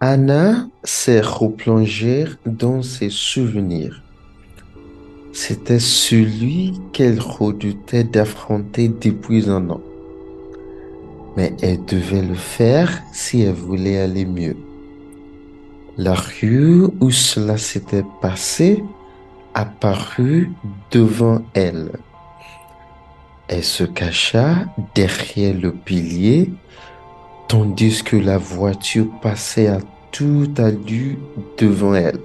Anna s'est replongée dans ses souvenirs. C'était celui qu'elle redoutait d'affronter depuis un an. Mais elle devait le faire si elle voulait aller mieux. La rue où cela s'était passé apparut devant elle. Elle se cacha derrière le pilier tandis que la voiture passait à toute allure devant elle.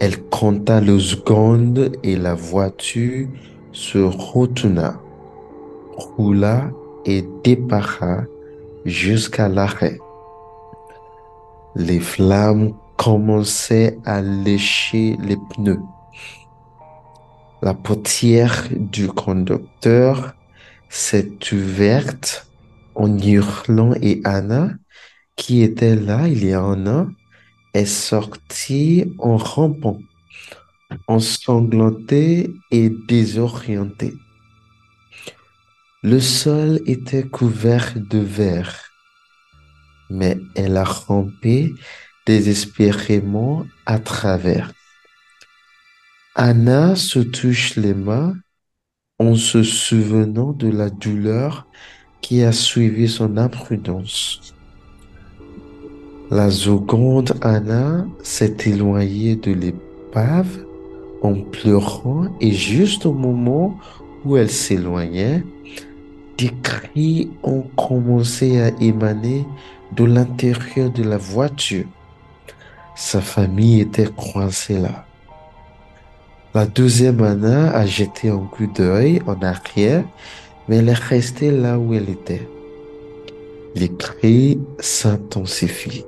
Elle compta le seconde et la voiture se retourna, roula et dépara jusqu'à l'arrêt. Les flammes commençaient à lécher les pneus. La portière du conducteur s'est ouverte en hurlant et Anna, qui était là il y a un an, est sortie en rampant, ensanglantée et désorientée. Le sol était couvert de verre, mais elle a rampé désespérément à travers. Anna se touche les mains en se souvenant de la douleur qui a suivi son imprudence. La seconde Anna s'est éloignée de l'épave en pleurant et juste au moment où elle s'éloignait, des cris ont commencé à émaner de l'intérieur de la voiture. Sa famille était coincée là. La deuxième Anna a jeté un coup d'œil en arrière, mais elle est restée là où elle était. Les cris s'intensifient.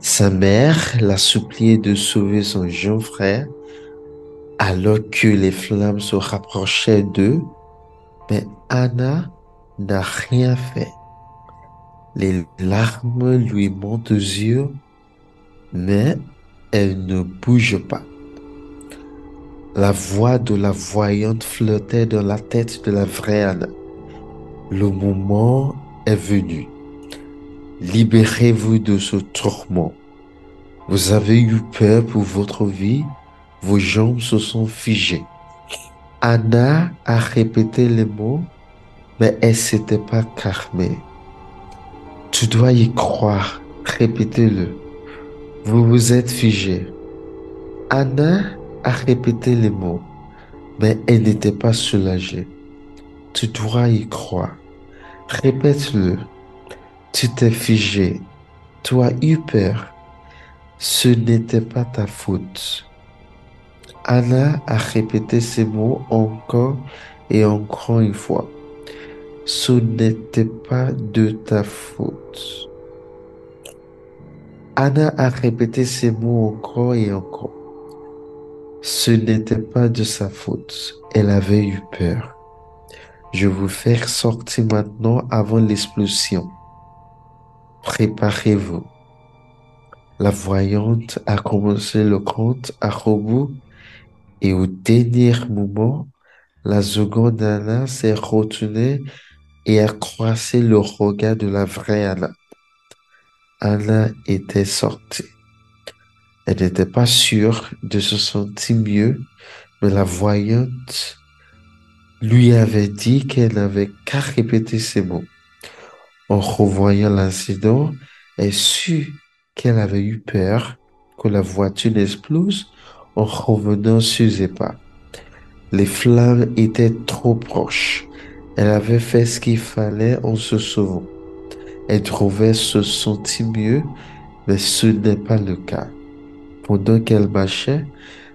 Sa mère l'a supplié de sauver son jeune frère alors que les flammes se rapprochaient d'eux, mais Anna n'a rien fait. Les larmes lui montent aux yeux, mais elle ne bouge pas. La voix de la voyante flottait dans la tête de la vraie Anna. Le moment est venu. Libérez-vous de ce tourment. Vous avez eu peur pour votre vie, vos jambes se sont figées. Anna a répété les mots, mais elle s'était pas calmée. Tu dois y croire, répétez-le. Vous vous êtes figé. Anna a répété les mots, mais elle n'était pas soulagée. Tu dois y croire. Répète-le. Tu t'es figé. Tu as eu peur. Ce n'était pas ta faute. Anna a répété ces mots encore et encore une fois. Ce n'était pas de ta faute. Anna a répété ces mots encore et encore. Ce n'était pas de sa faute. Elle avait eu peur. Je vous fais sortir maintenant avant l'explosion. Préparez-vous. La voyante a commencé le compte à rebours et au dernier moment, la seconde Anna s'est retournée et a croisé le regard de la vraie Anna. Anna était sortie. Elle n'était pas sûre de se sentir mieux, mais la voyante lui avait dit qu'elle n'avait qu'à répéter ces mots. En revoyant l'incident, elle sut qu'elle avait eu peur que la voiture n'explose en revenant sur ses pas. Les flammes étaient trop proches. Elle avait fait ce qu'il fallait en se sauvant. Elle trouvait se sentir mieux, mais ce n'est pas le cas. Pendant qu'elle marchait,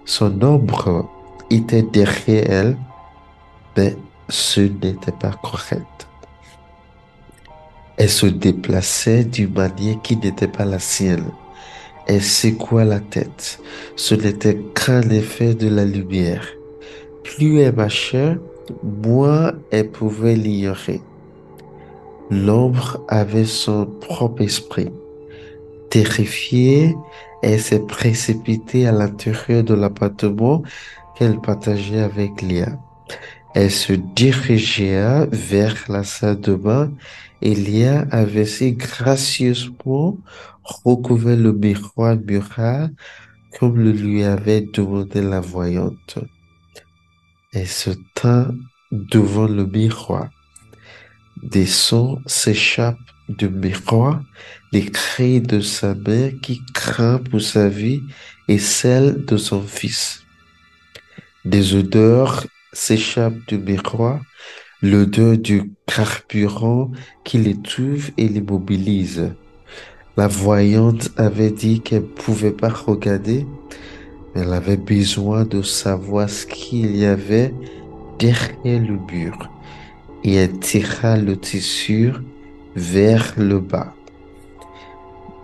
son ombre était derrière elle, mais ce n'était pas correct. Elle se déplaçait d'une manière qui n'était pas la sienne. Elle secoua la tête. Ce n'était qu'un effet de la lumière. Plus elle marchait, moins elle pouvait l'ignorer. L'ombre avait son propre esprit. Terrifiée, elle s'est précipitée à l'intérieur de l'appartement qu'elle partageait avec Léa. Elle se dirigea vers la salle de bain et Léa avait si gracieusement recouvert le miroir mural comme le lui avait demandé la voyante. Elle se tint devant le miroir. Des sons s'échappent du miroir, les cris de sa mère qui craint pour sa vie et celle de son fils. Des odeurs s'échappent du miroir, l'odeur du carburant qui l'étouffe et l'immobilise. La voyante avait dit qu'elle ne pouvait pas regarder, mais elle avait besoin de savoir ce qu'il y avait derrière le mur et elle tira le tissu vers le bas.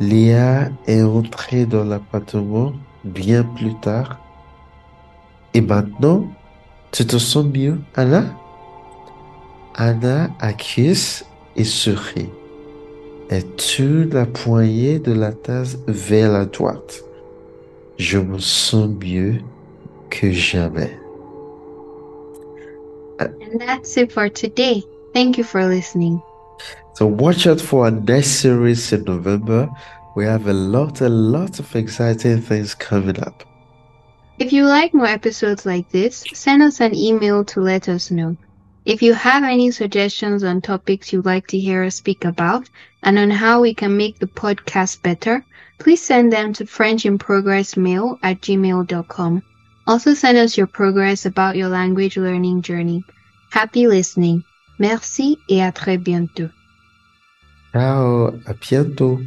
Léa est entrée dans l'appartement bien plus tard. Et maintenant, tu te sens mieux, Anna? Anna acquiesce et sourit. Elle tourne la poignée de la tasse vers la droite? Je me sens mieux que jamais. And that's it for today. Thank you for listening. So watch out for our next series in November. We have a lot, a lot of exciting things coming up. If you like more episodes like this, send us an email to let us know. If you have any suggestions on topics you'd like to hear us speak about and on how we can make the podcast better, please send them to frenchinprogressmail at gmail.com. Also send us your progress about your language learning journey. Happy listening. Merci et à très bientôt. Ciao, à bientôt.